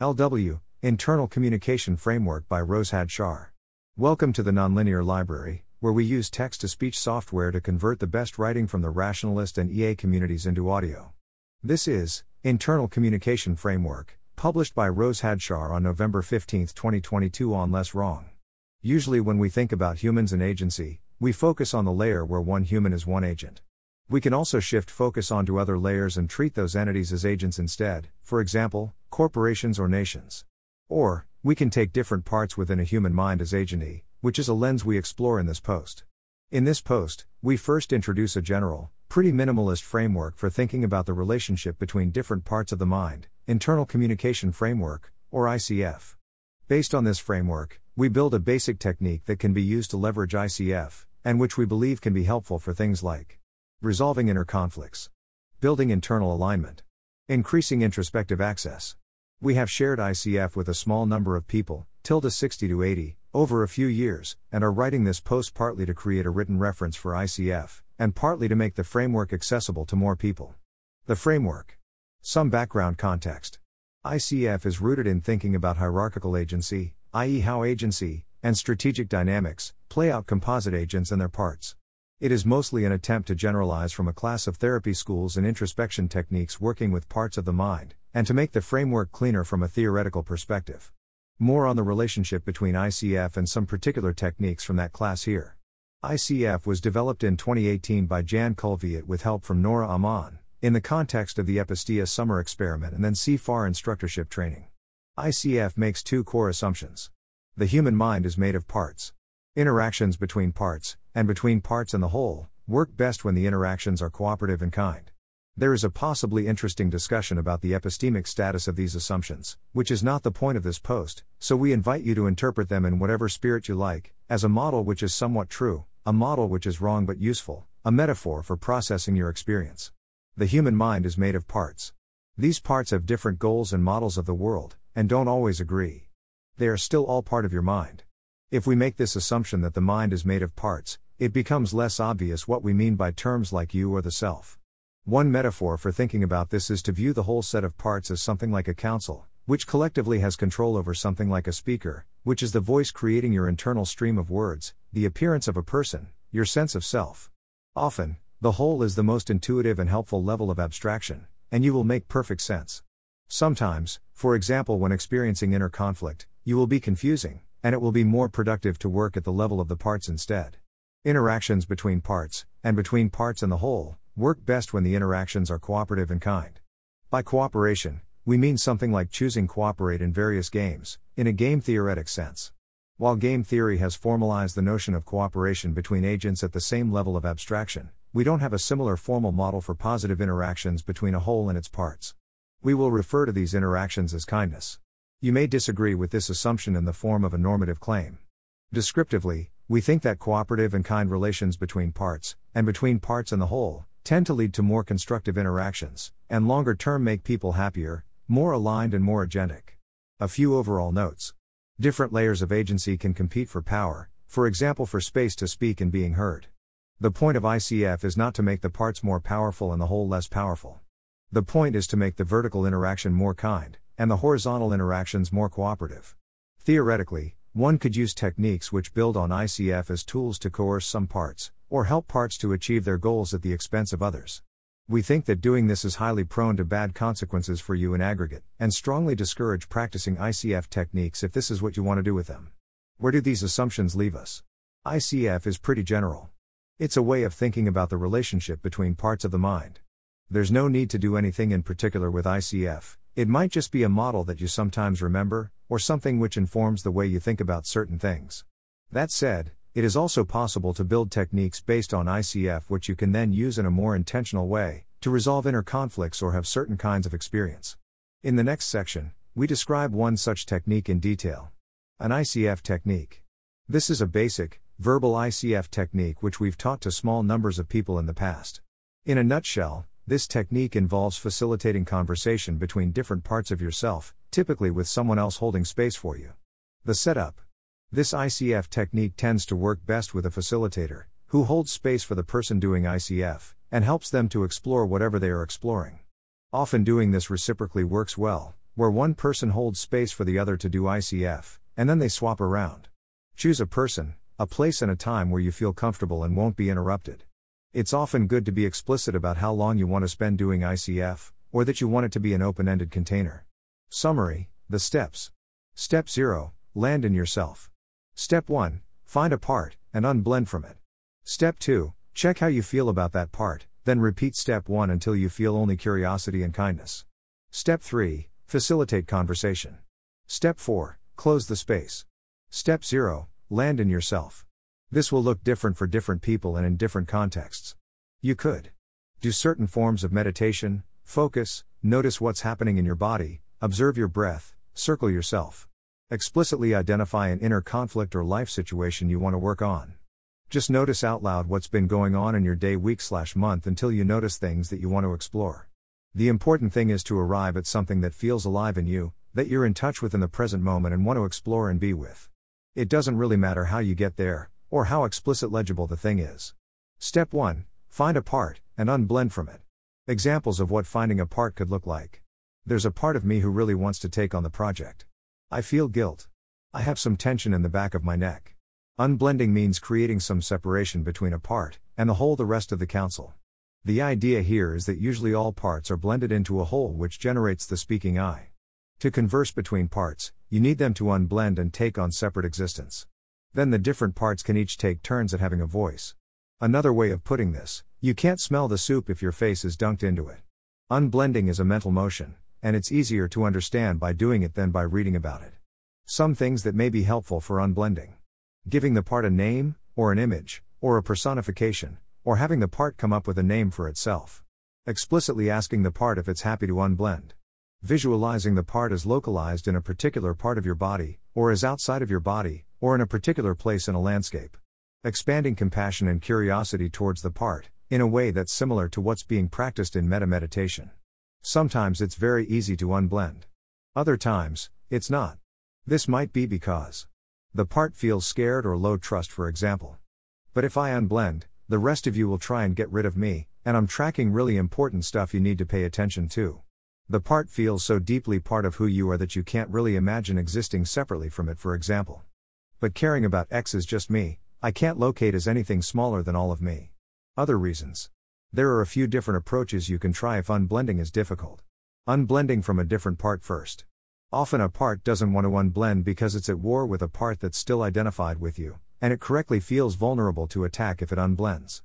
LW Internal Communication Framework by rosehadshar. Welcome to the Nonlinear Library, where we use text to speech software to convert the best writing from the rationalist and EA communities into audio. This is Internal Communication Framework, published by rosehadshar on November 15, 2022 on LessWrong. Usually, when we think about humans and agency, we focus on the layer where one human is one agent. We can also shift focus onto other layers and treat those entities as agents instead, for example, corporations or nations. Or, we can take different parts within a human mind as agenty, which is a lens we explore in this post. In this post, we first introduce a general, pretty minimalist framework for thinking about the relationship between different parts of the mind, internal communication framework, or ICF. Based on this framework, we build a basic technique that can be used to leverage ICF, and which we believe can be helpful for things like resolving inner conflicts, building internal alignment, increasing introspective access. We have shared ICF with a small number of people, tilde 60 to 80, over a few years, and are writing this post partly to create a written reference for ICF, and partly to make the framework accessible to more people. The framework. Some background context. ICF is rooted in thinking about hierarchical agency, i.e., how agency, and strategic dynamics play out composite agents and their parts. It is mostly an attempt to generalize from a class of therapy schools and introspection techniques working with parts of the mind, and to make the framework cleaner from a theoretical perspective. More on the relationship between ICF and some particular techniques from that class here. ICF was developed in 2018 by Jan Kulveit with help from Nora Ammann, in the context of the Epistea summer experiment and then CFAR instructorship training. ICF makes two core assumptions. The human mind is made of parts. Interactions between parts, and between parts and the whole, work best when the interactions are cooperative and kind. There is a possibly interesting discussion about the epistemic status of these assumptions, which is not the point of this post, so we invite you to interpret them in whatever spirit you like, as a model which is somewhat true, a model which is wrong but useful, a metaphor for processing your experience. The human mind is made of parts. These parts have different goals and models of the world, and don't always agree. They are still all part of your mind. If we make this assumption that the mind is made of parts, it becomes less obvious what we mean by terms like you or the self. One metaphor for thinking about this is to view the whole set of parts as something like a council, which collectively has control over something like a speaker, which is the voice creating your internal stream of words, the appearance of a person, your sense of self. Often, the whole is the most intuitive and helpful level of abstraction, and you will make perfect sense. Sometimes, for example, when experiencing inner conflict, you will be confusing, and it will be more productive to work at the level of the parts instead. Interactions between parts, and between parts and the whole, work best when the interactions are cooperative and kind. By cooperation, we mean something like choosing cooperate in various games, in a game theoretic sense. While game theory has formalized the notion of cooperation between agents at the same level of abstraction, we don't have a similar formal model for positive interactions between a whole and its parts. We will refer to these interactions as kindness. You may disagree with this assumption in the form of a normative claim. Descriptively, we think that cooperative and kind relations between parts, and between parts and the whole, tend to lead to more constructive interactions, and longer term make people happier, more aligned, and more agentic. A few overall notes. Different layers of agency can compete for power, for example, for space to speak and being heard. The point of ICF is not to make the parts more powerful and the whole less powerful. The point is to make the vertical interaction more kind, and the horizontal interactions more cooperative. Theoretically, one could use techniques which build on ICF as tools to coerce some parts, or help parts to achieve their goals at the expense of others. We think that doing this is highly prone to bad consequences for you in aggregate, and strongly discourage practicing ICF techniques if this is what you want to do with them. Where do these assumptions leave us? ICF is pretty general. It's a way of thinking about the relationship between parts of the mind. There's no need to do anything in particular with ICF, it might just be a model that you sometimes remember, or something which informs the way you think about certain things. That said, it is also possible to build techniques based on ICF which you can then use in a more intentional way, to resolve inner conflicts or have certain kinds of experience. In the next section, we describe one such technique in detail. An ICF technique. This is a basic, verbal ICF technique which we've taught to small numbers of people in the past. In a nutshell, this technique involves facilitating conversation between different parts of yourself, typically with someone else holding space for you. The setup. This ICF technique tends to work best with a facilitator, who holds space for the person doing ICF, and helps them to explore whatever they are exploring. Often doing this reciprocally works well, where one person holds space for the other to do ICF, and then they swap around. Choose a person, a place, and a time where you feel comfortable and won't be interrupted. It's often good to be explicit about how long you want to spend doing ICF, or that you want it to be an open ended container. Summary The steps. Step 0 Land in yourself. Step 1 Find a part, and unblend from it. Step 2 Check how you feel about that part, then repeat step 1 until you feel only curiosity and kindness. Step 3 Facilitate conversation. Step 4 Close the space. Step 0 Land in yourself. This will look different for different people and in different contexts. You could do certain forms of meditation, focus, notice what's happening in your body, observe your breath, circle yourself. Explicitly identify an inner conflict or life situation you want to work on. Just notice out loud what's been going on in your day, week, slash month until you notice things that you want to explore. The important thing is to arrive at something that feels alive in you, that you're in touch with in the present moment and want to explore and be with. It doesn't really matter how you get there, or how explicit legible the thing is. Step 1 Find a part, and unblend from it. Examples of what finding a part could look like. There's a part of me who really wants to take on the project. I feel guilt. I have some tension in the back of my neck. Unblending means creating some separation between a part and the whole, the rest of the council. The idea here is that usually all parts are blended into a whole which generates the speaking I. To converse between parts, you need them to unblend and take on separate existence. Then the different parts can each take turns at having a voice. Another way of putting this, you can't smell the soup if your face is dunked into it. Unblending is a mental motion, and it's easier to understand by doing it than by reading about it. Some things that may be helpful for unblending giving the part a name, or an image, or a personification, or having the part come up with a name for itself. Explicitly asking the part if it's happy to unblend. Visualizing the part as localized in a particular part of your body, or as outside of your body, or in a particular place in a landscape. Expanding compassion and curiosity towards the part, in a way that's similar to what's being practiced in metta meditation. Sometimes it's very easy to unblend. Other times, it's not. This might be because the part feels scared or low trust, for example. But if I unblend, the rest of you will try and get rid of me, and I'm tracking really important stuff you need to pay attention to. The part feels so deeply part of who you are that you can't really imagine existing separately from it, for example. But caring about X is just me, I can't locate as anything smaller than all of me. Other reasons. There are a few different approaches you can try if unblending is difficult. Unblending from a different part first. Often a part doesn't want to unblend because it's at war with a part that's still identified with you, and it correctly feels vulnerable to attack if it unblends.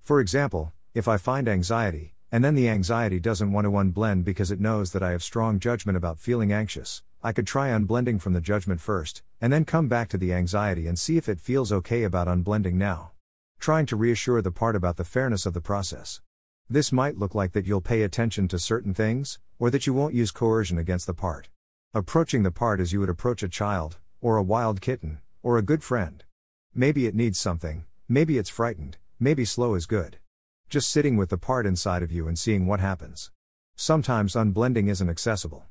For example, if I find anxiety, and then the anxiety doesn't want to unblend because it knows that I have strong judgment about feeling anxious, I could try unblending from the judgment first, and then come back to the anxiety and see if it feels okay about unblending now. Trying to reassure the part about the fairness of the process. This might look like that you'll pay attention to certain things, or that you won't use coercion against the part. Approaching the part as you would approach a child, or a wild kitten, or a good friend. Maybe it needs something, maybe it's frightened, maybe slow is good. Just sitting with the part inside of you and seeing what happens. Sometimes unblending isn't accessible.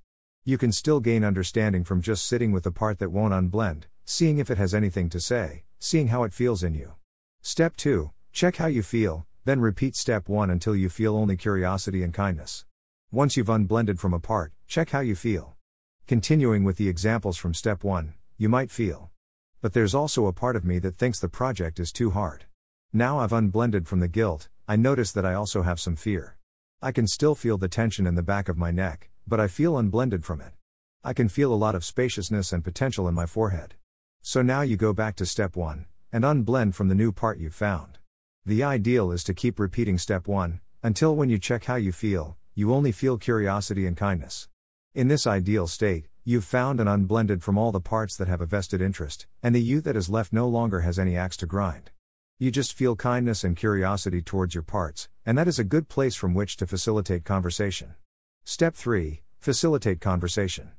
You can still gain understanding from just sitting with the part that won't unblend, seeing if it has anything to say, seeing how it feels in you. Step 2 Check how you feel, then repeat step 1 until you feel only curiosity and kindness. Once you've unblended from a part, check how you feel. Continuing with the examples from step 1, you might feel. But there's also a part of me that thinks the project is too hard. Now I've unblended from the guilt, I notice that I also have some fear. I can still feel the tension in the back of my neck, but I feel unblended from it. I can feel a lot of spaciousness and potential in my forehead. So now you go back to step 1 and unblend from the new part you've found. The ideal is to keep repeating step 1 until when you check how you feel, you only feel curiosity and kindness. In this ideal state, you've found and unblended from all the parts that have a vested interest, and the you that is left no longer has any axe to grind. You just feel kindness and curiosity towards your parts, and that is a good place from which to facilitate conversation. Step 3 Facilitate conversation.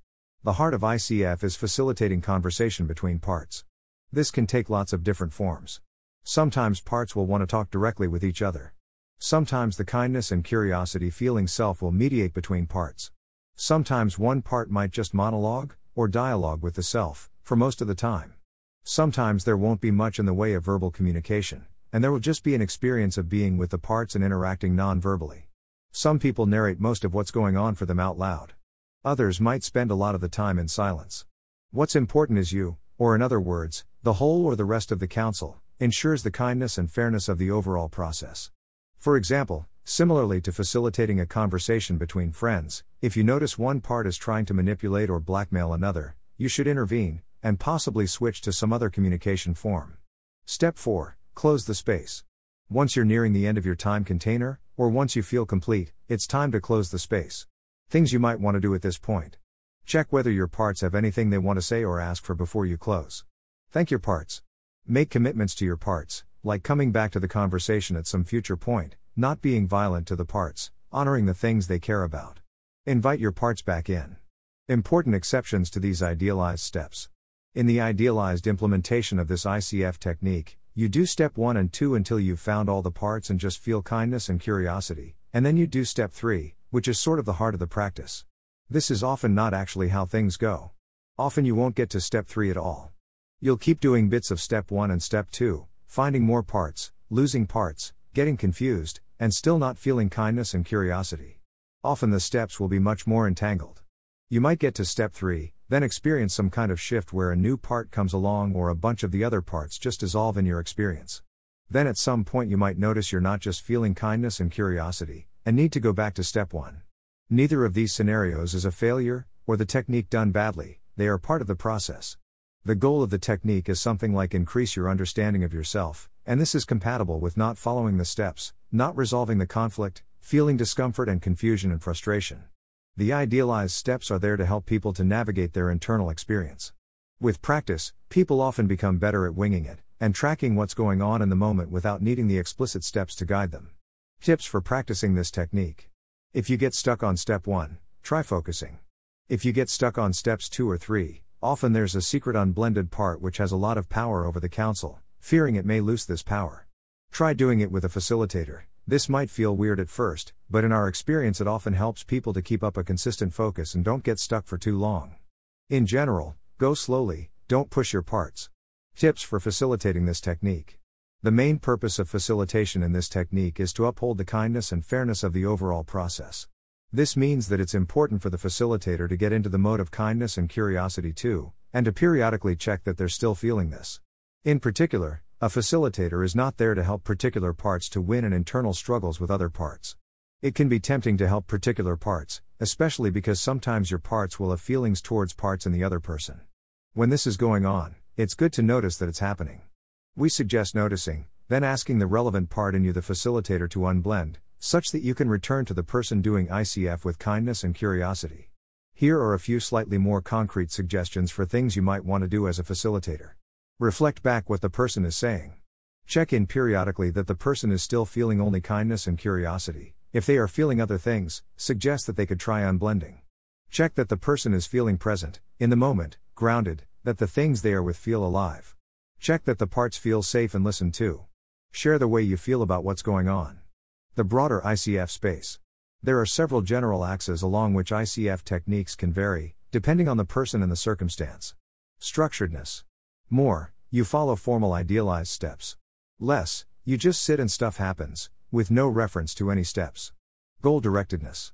The heart of ICF is facilitating conversation between parts. This can take lots of different forms. Sometimes parts will want to talk directly with each other. Sometimes the kindness and curiosity feeling self will mediate between parts. Sometimes one part might just monologue, or dialogue with the self, for most of the time. Sometimes there won't be much in the way of verbal communication, and there will just be an experience of being with the parts and interacting non verbally. Some people narrate most of what's going on for them out loud. Others might spend a lot of the time in silence. What's important is you, or in other words, the whole or the rest of the council, ensures the kindness and fairness of the overall process. For example, similarly to facilitating a conversation between friends, if you notice one part is trying to manipulate or blackmail another, you should intervene, and possibly switch to some other communication form. Step 4 Close the space. Once you're nearing the end of your time container, or once you feel complete, it's time to close the space. Things you might want to do at this point. Check whether your parts have anything they want to say or ask for before you close. Thank your parts. Make commitments to your parts, like coming back to the conversation at some future point, not being violent to the parts, honoring the things they care about. Invite your parts back in. Important exceptions to these idealized steps. In the idealized implementation of this ICF technique, you do step 1 and 2 until you've found all the parts and just feel kindness and curiosity, and then you do step 3, which is sort of the heart of the practice. This is often not actually how things go. Often you won't get to step 3 at all. You'll keep doing bits of step 1 and step 2, finding more parts, losing parts, getting confused, and still not feeling kindness and curiosity. Often the steps will be much more entangled. You might get to step 3, then experience some kind of shift where a new part comes along or a bunch of the other parts just dissolve in your experience. Then at some point you might notice you're not just feeling kindness and curiosity, and need to go back to step 1. Neither of these scenarios is a failure, or the technique done badly, they are part of the process. The goal of the technique is something like increase your understanding of yourself, and this is compatible with not following the steps, not resolving the conflict, feeling discomfort and confusion and frustration. The idealized steps are there to help people to navigate their internal experience. With practice, people often become better at winging it, and tracking what's going on in the moment without needing the explicit steps to guide them. Tips for practicing this technique. If you get stuck on step 1, try focusing. If you get stuck on steps 2 or 3, Often there's a secret unblended part which has a lot of power over the council, fearing it may lose this power. Try doing it with a facilitator. This might feel weird at first, but in our experience, it often helps people to keep up a consistent focus and don't get stuck for too long. In general, go slowly, don't push your parts. Tips for facilitating this technique. The main purpose of facilitation in this technique is to uphold the kindness and fairness of the overall process. This means that it's important for the facilitator to get into the mode of kindness and curiosity too, and to periodically check that they're still feeling this. In particular, a facilitator is not there to help particular parts to win in internal struggles with other parts. It can be tempting to help particular parts, especially because sometimes your parts will have feelings towards parts in the other person. When this is going on, it's good to notice that it's happening. We suggest noticing, then asking the relevant part in you, the facilitator, to unblend, such that you can return to the person doing ICF with kindness and curiosity. Here are a few slightly more concrete suggestions for things you might want to do as a facilitator. Reflect back what the person is saying. Check in periodically that the person is still feeling only kindness and curiosity. If they are feeling other things, suggest that they could try unblending. Check that the person is feeling present, in the moment, grounded, that the things they are with feel alive. Check that the parts feel safe and listened to. Share the way you feel about what's going on. The broader ICF space. There are several general axes along which ICF techniques can vary, depending on the person and the circumstance. Structuredness. More, you follow formal idealized steps. Less, you just sit and stuff happens, with no reference to any steps. Goal directedness.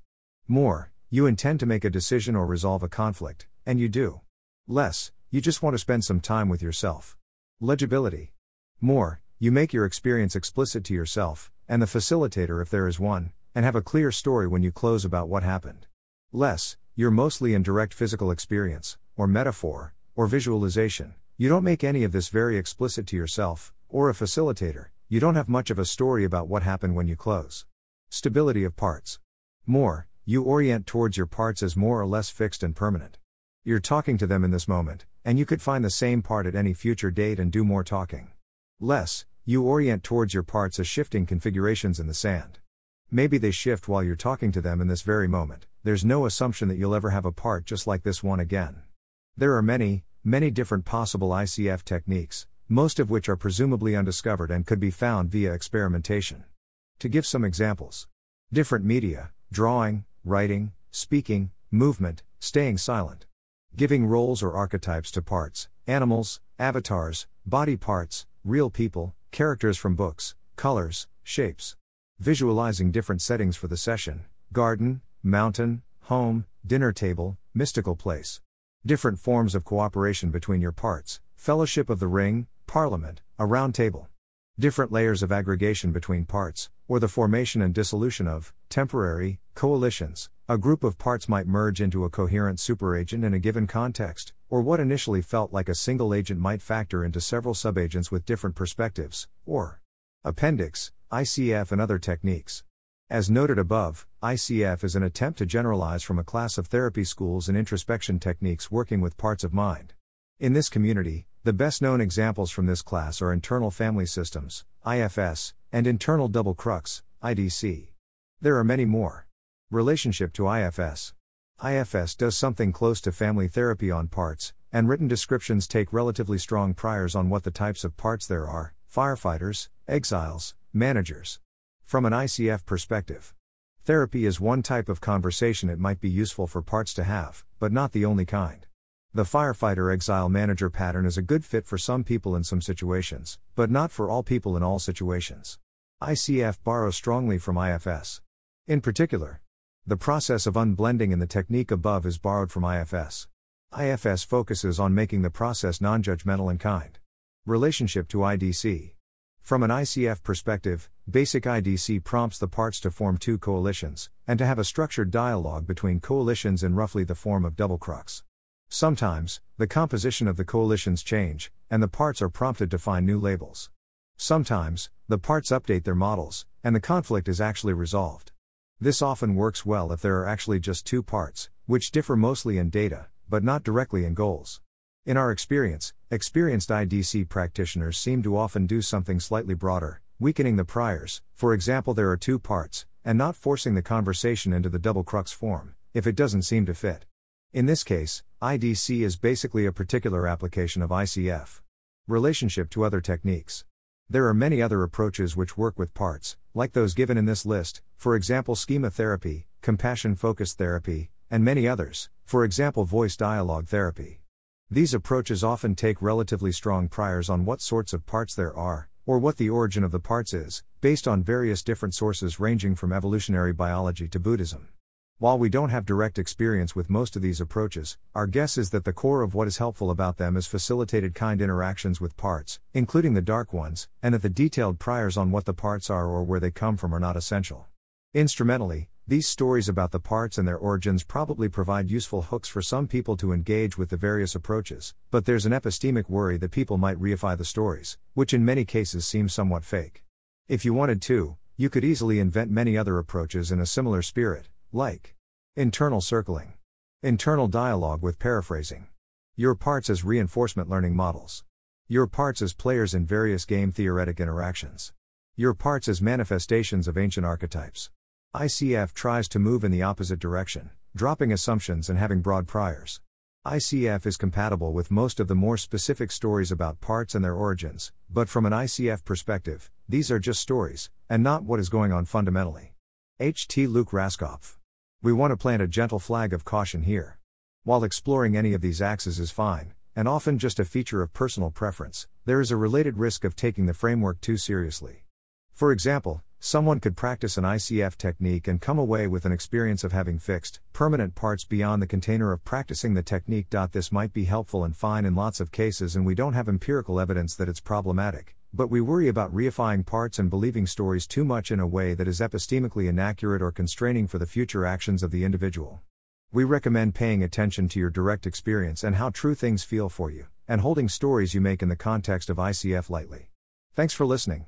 More, you intend to make a decision or resolve a conflict, and you do. Less, you just want to spend some time with yourself. Legibility. More, you make your experience explicit to yourself, and the facilitator if there is one, and have a clear story when you close about what happened. Less, you're mostly in direct physical experience, or metaphor, or visualization. You don't make any of this very explicit to yourself, or a facilitator, you don't have much of a story about what happened when you close. Stability of parts. More, you orient towards your parts as more or less fixed and permanent. You're talking to them in this moment, and you could find the same part at any future date and do more talking. Less, you orient towards your parts as shifting configurations in the sand. Maybe they shift while you're talking to them in this very moment, there's no assumption that you'll ever have a part just like this one again. There are many, many different possible ICF techniques, most of which are presumably undiscovered and could be found via experimentation. To give some examples different media, drawing, writing, speaking, movement, staying silent. Giving roles or archetypes to parts, animals, avatars, body parts, real people, Characters from books, colors, shapes. Visualizing different settings for the session garden, mountain, home, dinner table, mystical place. Different forms of cooperation between your parts, fellowship of the ring, parliament, a round table. Different layers of aggregation between parts, or the formation and dissolution of, temporary, coalitions. A group of parts might merge into a coherent superagent in a given context, or what initially felt like a single agent might factor into several subagents with different perspectives, or appendix, ICF, and other techniques. As noted above, ICF is an attempt to generalize from a class of therapy schools and introspection techniques working with parts of mind. In this community, the best known examples from this class are internal family systems, IFS, and internal double crux, IDC. There are many more. Relationship to IFS. IFS does something close to family therapy on parts, and written descriptions take relatively strong priors on what the types of parts there are firefighters, exiles, managers. From an ICF perspective, therapy is one type of conversation it might be useful for parts to have, but not the only kind. The firefighter exile manager pattern is a good fit for some people in some situations, but not for all people in all situations. ICF borrows strongly from IFS. In particular, the process of unblending in the technique above is borrowed from IFS. IFS focuses on making the process non judgmental and kind. Relationship to IDC. From an ICF perspective, basic IDC prompts the parts to form two coalitions, and to have a structured dialogue between coalitions in roughly the form of double crux. Sometimes, the composition of the coalitions change, and the parts are prompted to find new labels. Sometimes, the parts update their models, and the conflict is actually resolved. This often works well if there are actually just two parts, which differ mostly in data, but not directly in goals. In our experience, experienced IDC practitioners seem to often do something slightly broader, weakening the priors, for example, there are two parts, and not forcing the conversation into the double crux form, if it doesn't seem to fit. In this case, IDC is basically a particular application of ICF. Relationship to other techniques. There are many other approaches which work with parts, like those given in this list, for example, schema therapy, compassion focused therapy, and many others, for example, voice dialogue therapy. These approaches often take relatively strong priors on what sorts of parts there are, or what the origin of the parts is, based on various different sources ranging from evolutionary biology to Buddhism. While we don't have direct experience with most of these approaches, our guess is that the core of what is helpful about them is facilitated kind interactions with parts, including the dark ones, and that the detailed priors on what the parts are or where they come from are not essential. Instrumentally, these stories about the parts and their origins probably provide useful hooks for some people to engage with the various approaches, but there's an epistemic worry that people might reify the stories, which in many cases seem somewhat fake. If you wanted to, you could easily invent many other approaches in a similar spirit, like internal circling, internal dialogue with paraphrasing, your parts as reinforcement learning models, your parts as players in various game theoretic interactions, your parts as manifestations of ancient archetypes. ICF tries to move in the opposite direction, dropping assumptions and having broad priors. ICF is compatible with most of the more specific stories about parts and their origins, but from an ICF perspective, these are just stories, and not what is going on fundamentally. H. T. Luke Raskopf we want to plant a gentle flag of caution here. While exploring any of these axes is fine, and often just a feature of personal preference, there is a related risk of taking the framework too seriously. For example, someone could practice an ICF technique and come away with an experience of having fixed, permanent parts beyond the container of practicing the technique. This might be helpful and fine in lots of cases, and we don't have empirical evidence that it's problematic, but we worry about reifying parts and believing stories too much in a way that is epistemically inaccurate or constraining for the future actions of the individual. We recommend paying attention to your direct experience and how true things feel for you, and holding stories you make in the context of ICF lightly. Thanks for listening.